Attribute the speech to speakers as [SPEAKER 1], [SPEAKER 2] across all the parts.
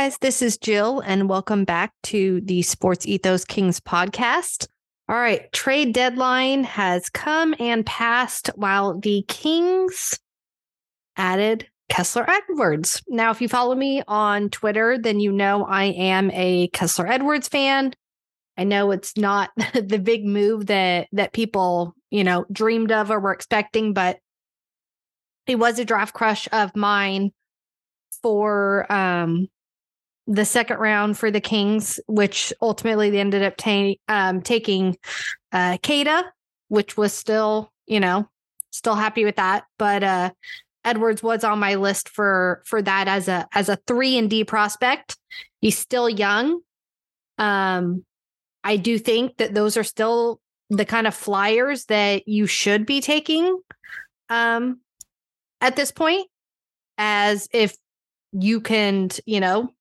[SPEAKER 1] guys, this is Jill, and welcome back to the Sports Ethos Kings podcast. All right, trade deadline has come and passed while the Kings added Kessler Edwards. Now, if you follow me on Twitter, then you know I am a Kessler Edwards fan. I know it's not the big move that that people, you know, dreamed of or were expecting, but it was a draft crush of mine for um the second round for the Kings, which ultimately they ended up ta- um, taking uh, Queta, which was still, you know, still happy with that. But uh, Edwards was on my list for for that as a as a three and D prospect. He's still young. Um, I do think that those are still the kind of flyers that you should be taking um, at this point, as if you can, you know,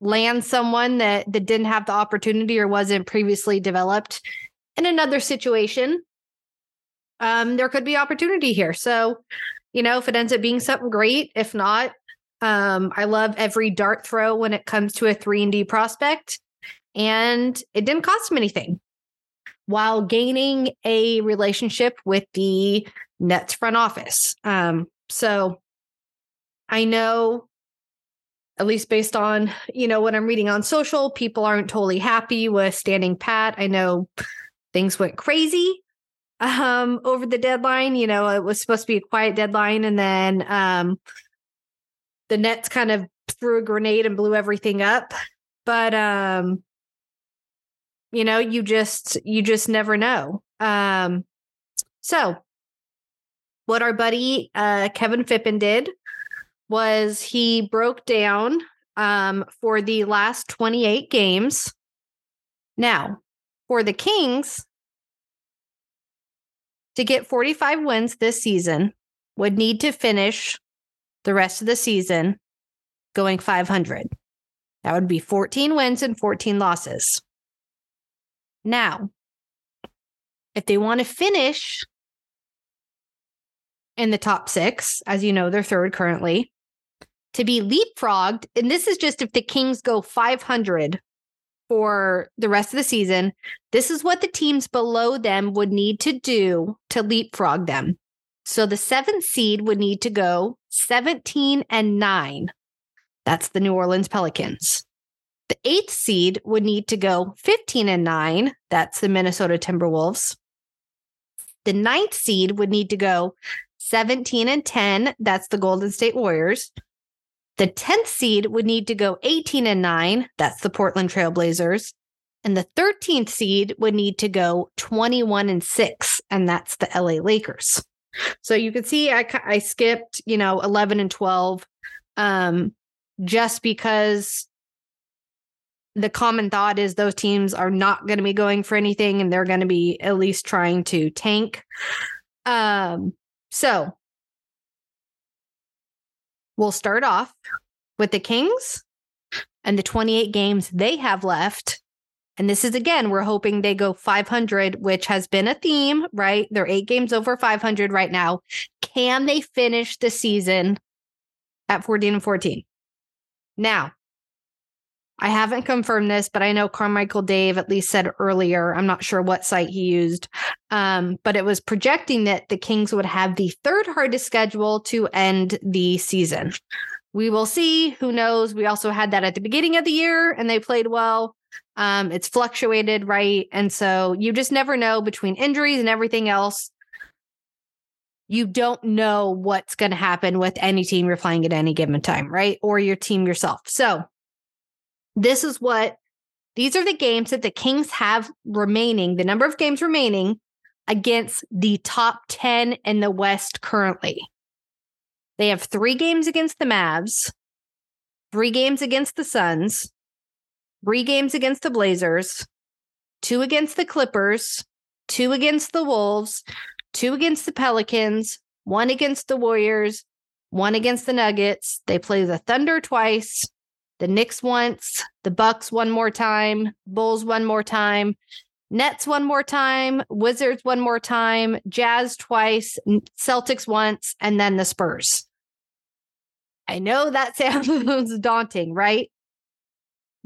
[SPEAKER 1] land someone that that didn't have the opportunity or wasn't previously developed in another situation um there could be opportunity here. So you know if it ends up being something great if not um i love every dart throw when it comes to a 3 and d prospect and it didn't cost him anything while gaining a relationship with the nets front office. Um so i know at least based on you know what i'm reading on social people aren't totally happy with standing pat. I know things went crazy um over the deadline you know it was supposed to be a quiet deadline and then um the nets kind of threw a grenade and blew everything up. But um you know you just you just never know. Um so what our buddy uh kevin fippen did was he broke down um, for the last 28 games. Now, for the Kings, to get 45 wins this season, would need to finish the rest of the season going 500. That would be 14 wins and 14 losses. Now, if they want to finish in the top six, as you know, they're third currently, to be leapfrogged. And this is just if the Kings go 500 for the rest of the season. This is what the teams below them would need to do to leapfrog them. So the seventh seed would need to go 17 and nine. That's the New Orleans Pelicans. The eighth seed would need to go 15 and nine. That's the Minnesota Timberwolves. The ninth seed would need to go 17 and 10. That's the Golden State Warriors. The 10th seed would need to go 18 and 9. That's the Portland Trailblazers. And the 13th seed would need to go 21 and 6. And that's the LA Lakers. So you can see I, I skipped, you know, 11 and 12 um, just because the common thought is those teams are not going to be going for anything and they're going to be at least trying to tank. Um, so we'll start off with the Kings and the 28 games they have left. And this is again, we're hoping they go 500, which has been a theme, right? They're eight games over 500 right now. Can they finish the season at 14 and 14? Now, I haven't confirmed this, but I know Carmichael Dave at least said earlier. I'm not sure what site he used, um, but it was projecting that the Kings would have the third hardest schedule to end the season. We will see. Who knows? We also had that at the beginning of the year and they played well. Um, it's fluctuated, right? And so you just never know between injuries and everything else. You don't know what's going to happen with any team you're playing at any given time, right? Or your team yourself. So this is what these are the games that the Kings have remaining, the number of games remaining against the top 10 in the West currently. They have three games against the Mavs, three games against the Suns, three games against the Blazers, two against the Clippers, two against the Wolves, two against the Pelicans, one against the Warriors, one against the Nuggets. They play the Thunder twice, the Knicks once, the Bucks one more time, Bulls one more time, Nets one more time, Wizards one more time, Jazz twice, Celtics once, and then the Spurs. I know that sounds daunting, right?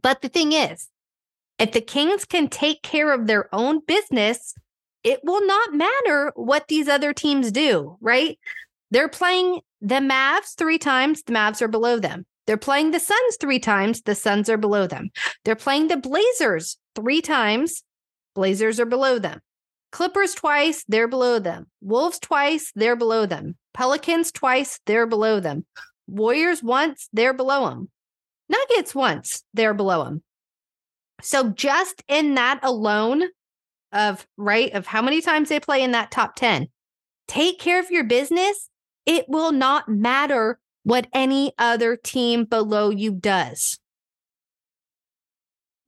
[SPEAKER 1] But the thing is, if the Kings can take care of their own business, it will not matter what these other teams do, right? They're playing the Mavs three times, the Mavs are below them. They're playing the Suns three times, the Suns are below them. They're playing the Blazers three times, Blazers are below them. Clippers twice, they're below them. Wolves twice, they're below them. Pelicans twice, they're below them. Warriors once, they're below them. Nuggets once, they're below them. So just in that alone of right of how many times they play in that top 10, take care of your business. It will not matter what any other team below you does.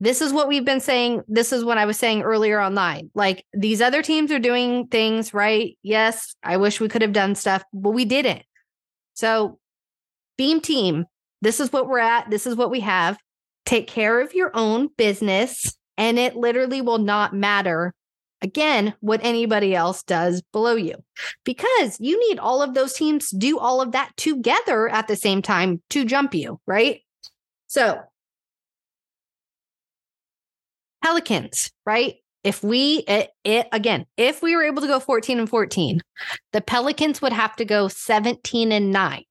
[SPEAKER 1] This is what we've been saying. This is what I was saying earlier online. Like these other teams are doing things right. Yes, I wish we could have done stuff, but we didn't. So, beam team, this is what we're at. This is what we have. Take care of your own business, and it literally will not matter again what anybody else does below you because you need all of those teams do all of that together at the same time to jump you, right? So, Pelicans, right? If we it, it again, if we were able to go 14 and 14, the Pelicans would have to go 17 and 9.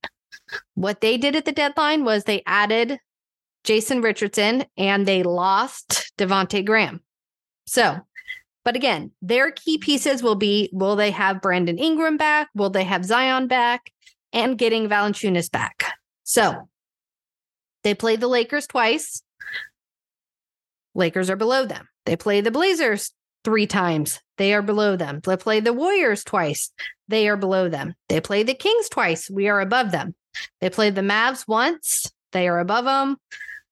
[SPEAKER 1] What they did at the deadline was they added Jason Richardson and they lost Devonte Graham. So, but again, their key pieces will be will they have Brandon Ingram back? Will they have Zion back? And getting Valanciunas back. So they play the Lakers twice. Lakers are below them. They play the Blazers three times. They are below them. They play the Warriors twice. They are below them. They play the Kings twice. We are above them. They play the Mavs once. They are above them.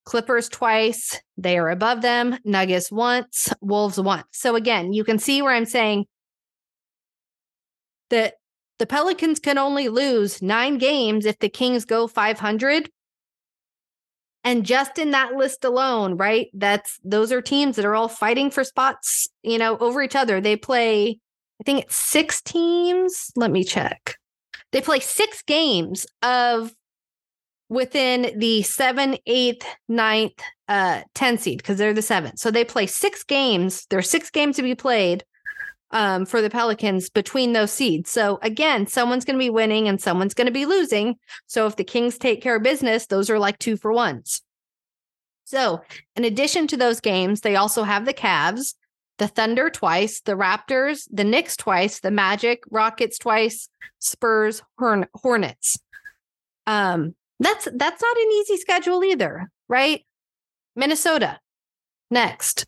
[SPEAKER 1] Clippers twice. They are above them. Nuggets once. Wolves once. So again, you can see where I'm saying that the Pelicans can only lose nine games if the Kings go 500. And just in that list alone, right? That's those are teams that are all fighting for spots, you know, over each other. They play, I think it's six teams. Let me check. They play six games of within the seven, eighth, ninth, uh, 10 seed because they're the seventh. So they play six games. There are six games to be played um, for the Pelicans between those seeds. So again, someone's going to be winning and someone's going to be losing. So if the Kings take care of business, those are like two for ones. So in addition to those games, they also have the Cavs, the Thunder twice, the Raptors, the Knicks twice, the Magic, Rockets twice, Spurs, Horn- Hornets. Um, that's that's not an easy schedule either, right? Minnesota next.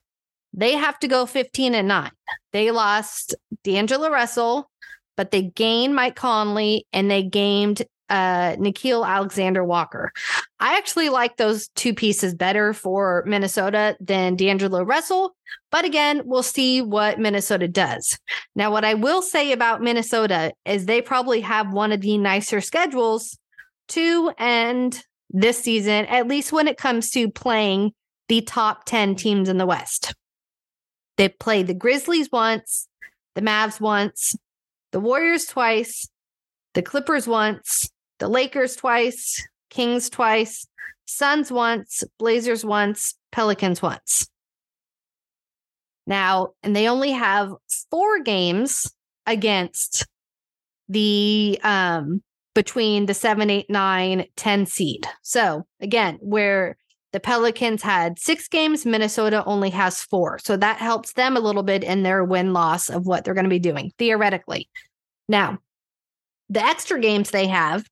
[SPEAKER 1] They have to go 15 and 9. They lost D'Angelo Russell, but they gained Mike Conley and they gained uh Nickeil Alexander Walker. I actually like those two pieces better for Minnesota than D'Angelo Russell. But again, we'll see what Minnesota does. Now, what I will say about Minnesota is they probably have one of the nicer schedules to end this season, at least when it comes to playing the top 10 teams in the West. They played the Grizzlies once, the Mavs once, the Warriors twice, the Clippers once, the Lakers twice, Kings twice, Suns once, Blazers once, Pelicans once. Now, and they only have four games against the um between the 7 8 9 10 seed. So again where the pelicans had six games minnesota only has four. So that helps them a little bit in their win loss of what they're going to be doing theoretically. Now the extra games they have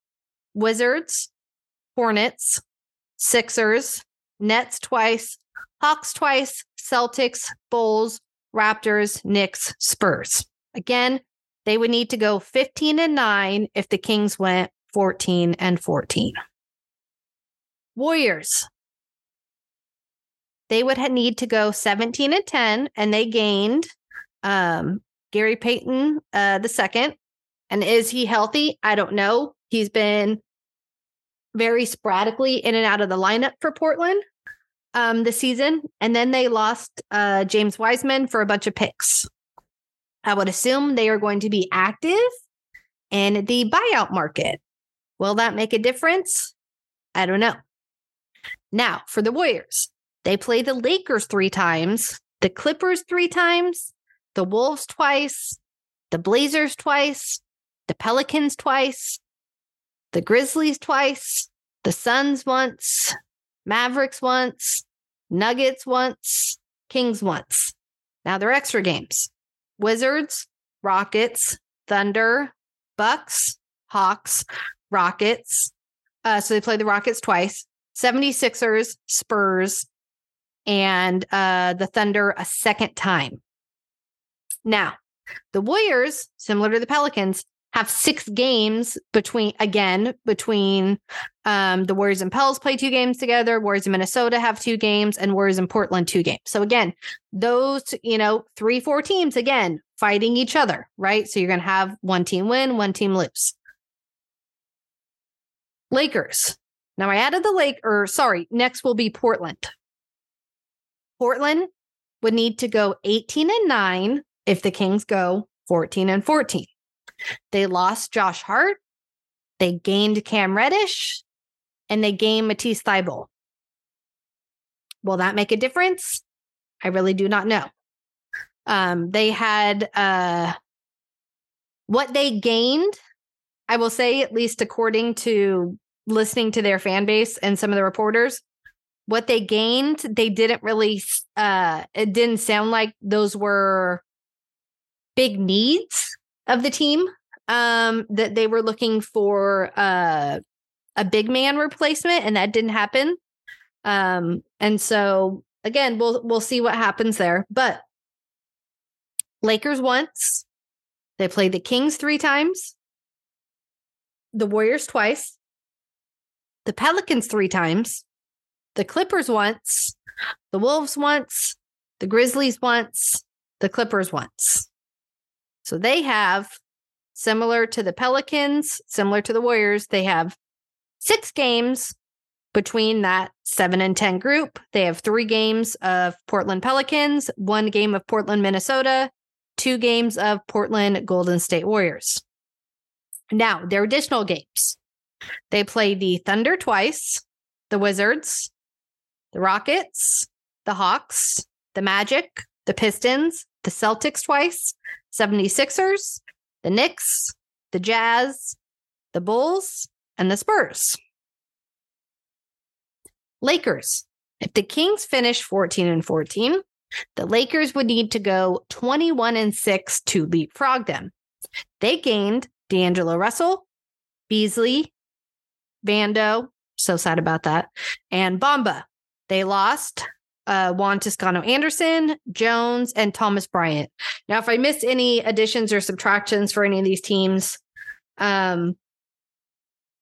[SPEAKER 1] wizards hornets sixers nets twice hawks twice celtics bulls raptors knicks spurs. Again they would need to go 15 and 9 if the Kings went 14 and 14. Warriors. They would need to go 17 and 10, and they gained um, Gary Payton uh, the second. And is he healthy? I don't know. He's been very sporadically in and out of the lineup for Portland um, this season. And then they lost uh, James Wiseman for a bunch of picks. I would assume they are going to be active in the buyout market. Will that make a difference? I don't know. Now, for the Warriors, They play the Lakers three times, the Clippers three times, the Wolves twice, the Blazers twice, the Pelicans twice, the Grizzlies twice, the Suns once, Mavericks once, Nuggets once, Kings once. Now they're extra games. Wizards, Rockets, Thunder, Bucks, Hawks, Rockets. Uh, so they play the Rockets twice. 76ers, Spurs, and uh, the Thunder a second time. Now, the Warriors, similar to the Pelicans, have six games between again between um, the Warriors and Pels play two games together. Warriors in Minnesota have two games, and Warriors in Portland two games. So again, those you know three four teams again fighting each other, right? So you're going to have one team win, one team lose. Lakers. Now I added the Lake, or sorry, next will be Portland. Portland would need to go 18 and 9 if the Kings go 14 and 14. They lost Josh Hart, they gained Cam Reddish, and they gained Matisse Thybulle. Will that make a difference? I really do not know. Um, they had uh, what they gained, I will say, at least according to listening to their fan base and some of the reporters, what they gained, they didn't really, uh, it didn't sound like those were big needs of the team. Um, that they were looking for uh, a big man replacement, and that didn't happen. Um, and so again, we'll we'll see what happens there. But Lakers once, they played the Kings three times, the Warriors twice, the Pelicans three times, the Clippers once, the Wolves once, the Grizzlies once, the Clippers once. So they have, similar to the Pelicans, similar to the Warriors, they have six games between that seven and 10 group. They have three games of Portland Pelicans, one game of Portland, Minnesota, two games of Portland Golden State Warriors. Now, their additional games. They play the Thunder twice, the Wizards, the Rockets, the Hawks, the Magic, the Pistons, the Celtics twice, 76ers, the Knicks, the Jazz, the Bulls, and the Spurs. Lakers. If the Kings finish 14 and 14, the Lakers would need to go 21 and 6 to leapfrog them. They gained D'Angelo Russell, Beasley, Vando, so sad about that, and Bamba. They lost uh, Juan Toscano Anderson, Jones, and Thomas Bryant. Now, if I missed any additions or subtractions for any of these teams, um,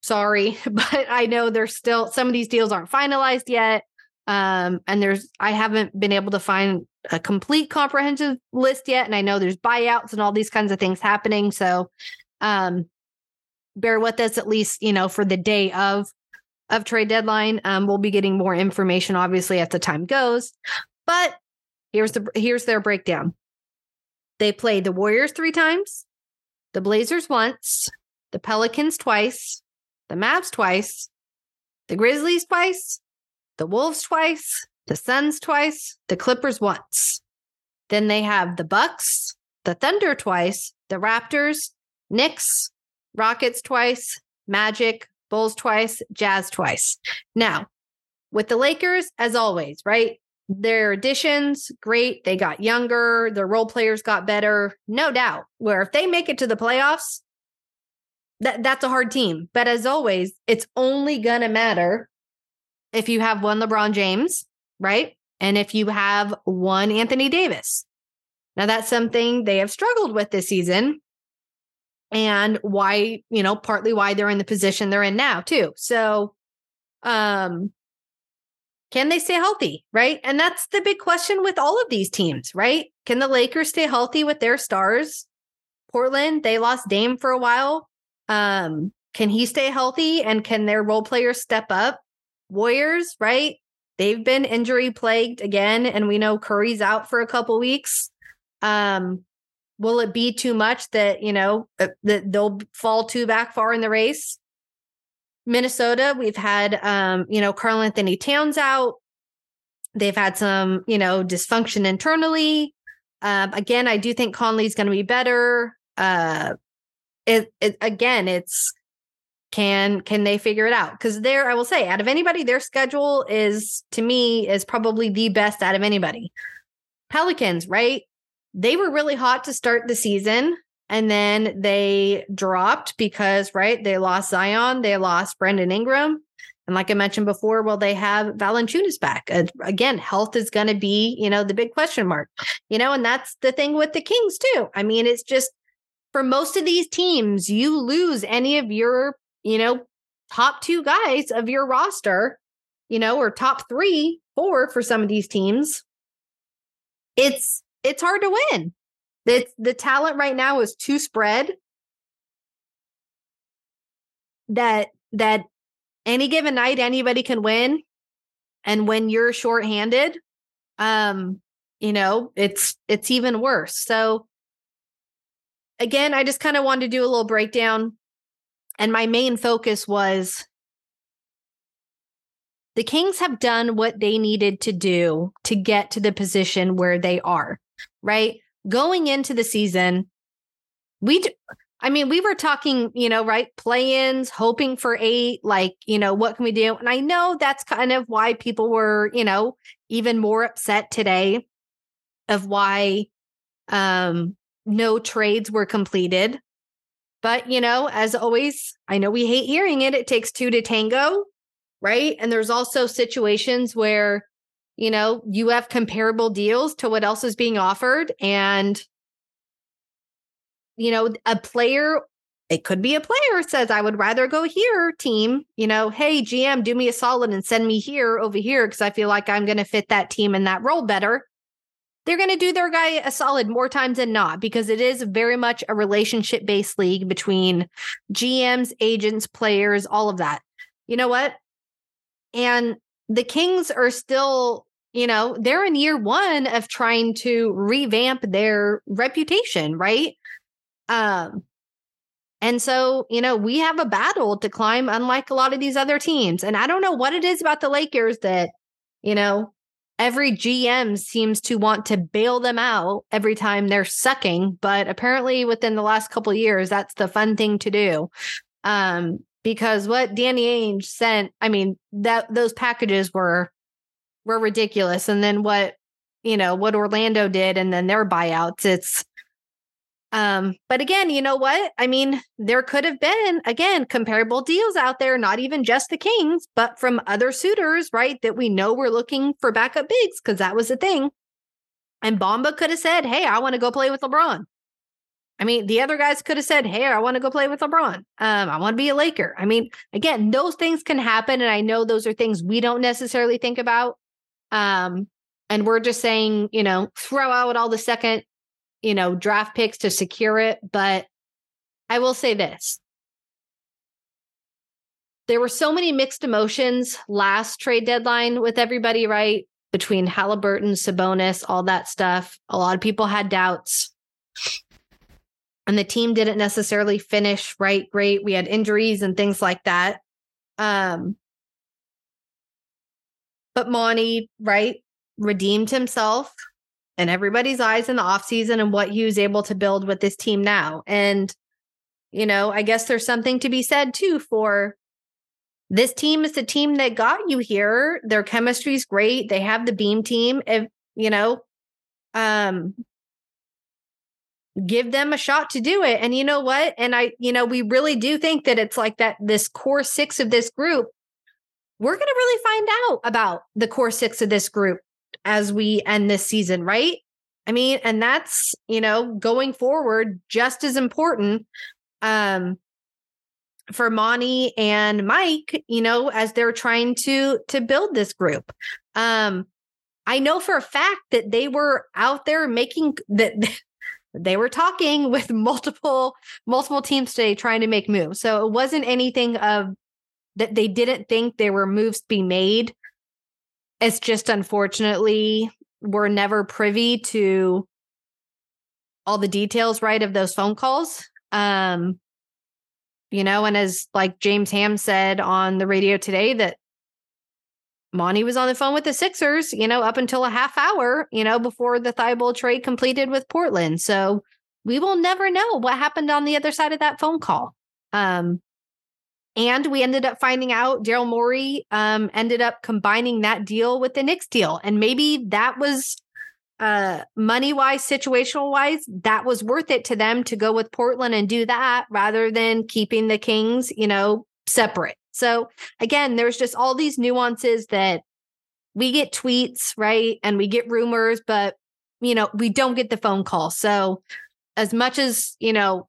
[SPEAKER 1] sorry, but I know there's still some of these deals aren't finalized yet. Um, and there's I haven't been able to find a complete comprehensive list yet. And I know there's buyouts and all these kinds of things happening. So um bear with us at least, you know, for the day of of trade deadline. Um, we'll be getting more information, obviously, as the time goes. But here's the here's their breakdown. They played the Warriors three times, the Blazers once, the Pelicans twice, the Mavs twice, the Grizzlies twice, the Wolves twice, the Suns twice, the Clippers once. Then they have the Bucks, the Thunder twice, the Raptors, Knicks, Rockets twice, Magic, Bulls twice, Jazz twice. Now, with the Lakers, as always, right? Their additions, great. They got younger, their role players got better, no doubt. Where if they make it to the playoffs, that, that's a hard team. But as always, it's only to matter if you have one LeBron James, right? And if you have one Anthony Davis. Now, that's something they have struggled with this season and why, you know, partly why they're in the position they're in now too. So, um, can they stay healthy? Right. And that's the big question with all of these teams, right? Can the Lakers stay healthy with their stars? Portland, they lost Dame for a while. Um, can he stay healthy and can their role players step up? Warriors, right? They've been injury plagued again, and we know Curry's out for a couple weeks. Um, will it be too much that you know uh, that they'll fall too back far in the race minnesota we've had um you know karl anthony towns out They've had some, you know, dysfunction internally. Um, again, I do think Conley's going to be better. Uh, it, it again, it's can can they figure it out? Because there, I will say, out of anybody, their schedule is to me is probably the best out of anybody. Pelicans, right? They were really hot to start the season and then they dropped because right they lost Zion, they lost Brandon Ingram, and like I mentioned before, well, they have Valanciunas back. Uh, again, health is going to be, you know, the big question mark, you know, and that's the thing with the Kings too. I mean, it's just for most of these teams, you lose any of your, you know, top two guys of your roster, you know, or top three, four for some of these teams. It's it's hard to win. It's the talent right now is too spread that that any given night anybody can win and when you're shorthanded um you know it's it's even worse so again i just kind of wanted to do a little breakdown and my main focus was the kings have done what they needed to do to get to the position where they are right going into the season we I mean, we were talking, you know, right? Play ins, hoping for eight, like, you know, what can we do? And I know that's kind of why people were, you know, even more upset today of why um no trades were completed. But, you know, as always, I know we hate hearing it. It takes two to tango, right? And there's also situations where, you know, you have comparable deals to what else is being offered. And you know, a player, it could be a player says, I would rather go here, team. You know, hey, GM, do me a solid and send me here over here because I feel like I'm going to fit that team in that role better. They're going to do their guy a solid more times than not because it is very much a relationship based league between GMs, agents, players, all of that. You know what? And the Kings are still you know, they're in year one of trying to revamp their reputation, right? Um, and so, you know, we have a battle to climb, unlike a lot of these other teams. And I don't know what it is about the Lakers that, you know, every GM seems to want to bail them out every time they're sucking. But apparently, within the last couple years, that's the fun thing to do. Um, because what Danny Ainge sent, I mean, that those packages were were ridiculous. And then what, you know, what Orlando did and then their buyouts, it's um, but again, you know what? I mean, there could have been, again, comparable deals out there, not even just the Kings, but from other suitors, right? That we know were looking for backup bigs because that was the thing. And Bamba could have said, Hey, I want to go play with LeBron. I mean, the other guys could have said, Hey, I want to go play with LeBron. Um, I want to be a Laker. I mean, again, those things can happen. And I know those are things we don't necessarily think about. Um, and we're just saying, you know, throw out all the second you know, draft picks to secure it. But I will say this there were so many mixed emotions last trade deadline with everybody, right? Between Halliburton, Sabonis, all that stuff. A lot of people had doubts. And the team didn't necessarily finish right great. We had injuries and things like that. Um, but Monty, right, redeemed himself and everybody's eyes in the offseason and what he was able to build with this team now. And, you know, I guess there's something to be said too for this team is the team that got you here. Their chemistry is great. They have the beam team. If, you know, um, give them a shot to do it. And you know what? And I, you know, we really do think that it's like that this core six of this group. We're going to really find out about the core six of this group as we end this season, right? I mean, and that's, you know, going forward just as important um for Monty and Mike, you know, as they're trying to to build this group. Um I know for a fact that they were out there making that they were talking with multiple multiple teams today trying to make moves. So it wasn't anything of that they didn't think there were moves to be made it's just unfortunately we're never privy to all the details right of those phone calls um you know and as like james ham said on the radio today that Monty was on the phone with the Sixers, you know, up until a half hour, you know, before the Thybulle trade completed with Portland. So we will never know what happened on the other side of that phone call. Um, and we ended up finding out Daryl Morey um, ended up combining that deal with the Knicks deal. And maybe that was uh, money wise, situational wise, that was worth it to them to go with Portland and do that rather than keeping the Kings, you know, separate. So again, there's just all these nuances that we get tweets, right? And we get rumors, but you know, we don't get the phone call. So as much as, you know,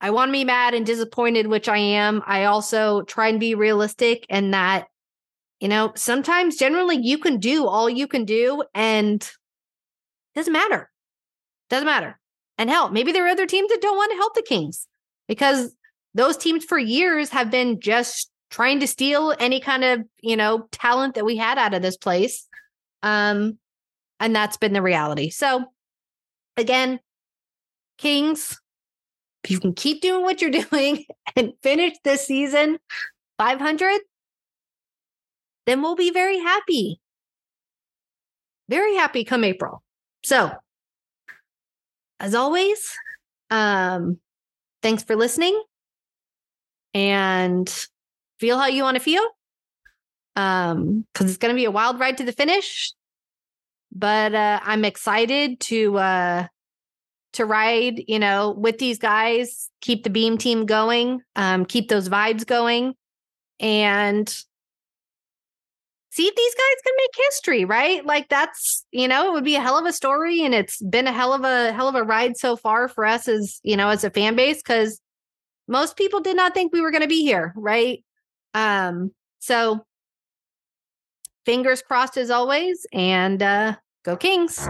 [SPEAKER 1] I want to be mad and disappointed, which I am. I also try and be realistic and that, you know, sometimes generally you can do all you can do and doesn't matter. Doesn't matter. And hell, maybe there are other teams that don't want to help the Kings because those teams for years have been just trying to steal any kind of, you know, talent that we had out of this place. Um, and that's been the reality. So again, Kings, you can keep doing what you're doing and finish this season 500, then we'll be very happy. Very happy come April. So, as always, um, thanks for listening and feel how you want to feel. Um, because it's going to be a wild ride to the finish. But uh, I'm excited to uh, to ride, you know, with these guys, keep the beam team going, um, keep those vibes going, and see if these guys can make history, right? Like that's, you know, it would be a hell of a story. And it's been a hell of a hell of a ride so far for us as, you know, as a fan base, because most people did not think we were going to be here, right? Um, so fingers crossed as always, and uh go Kings.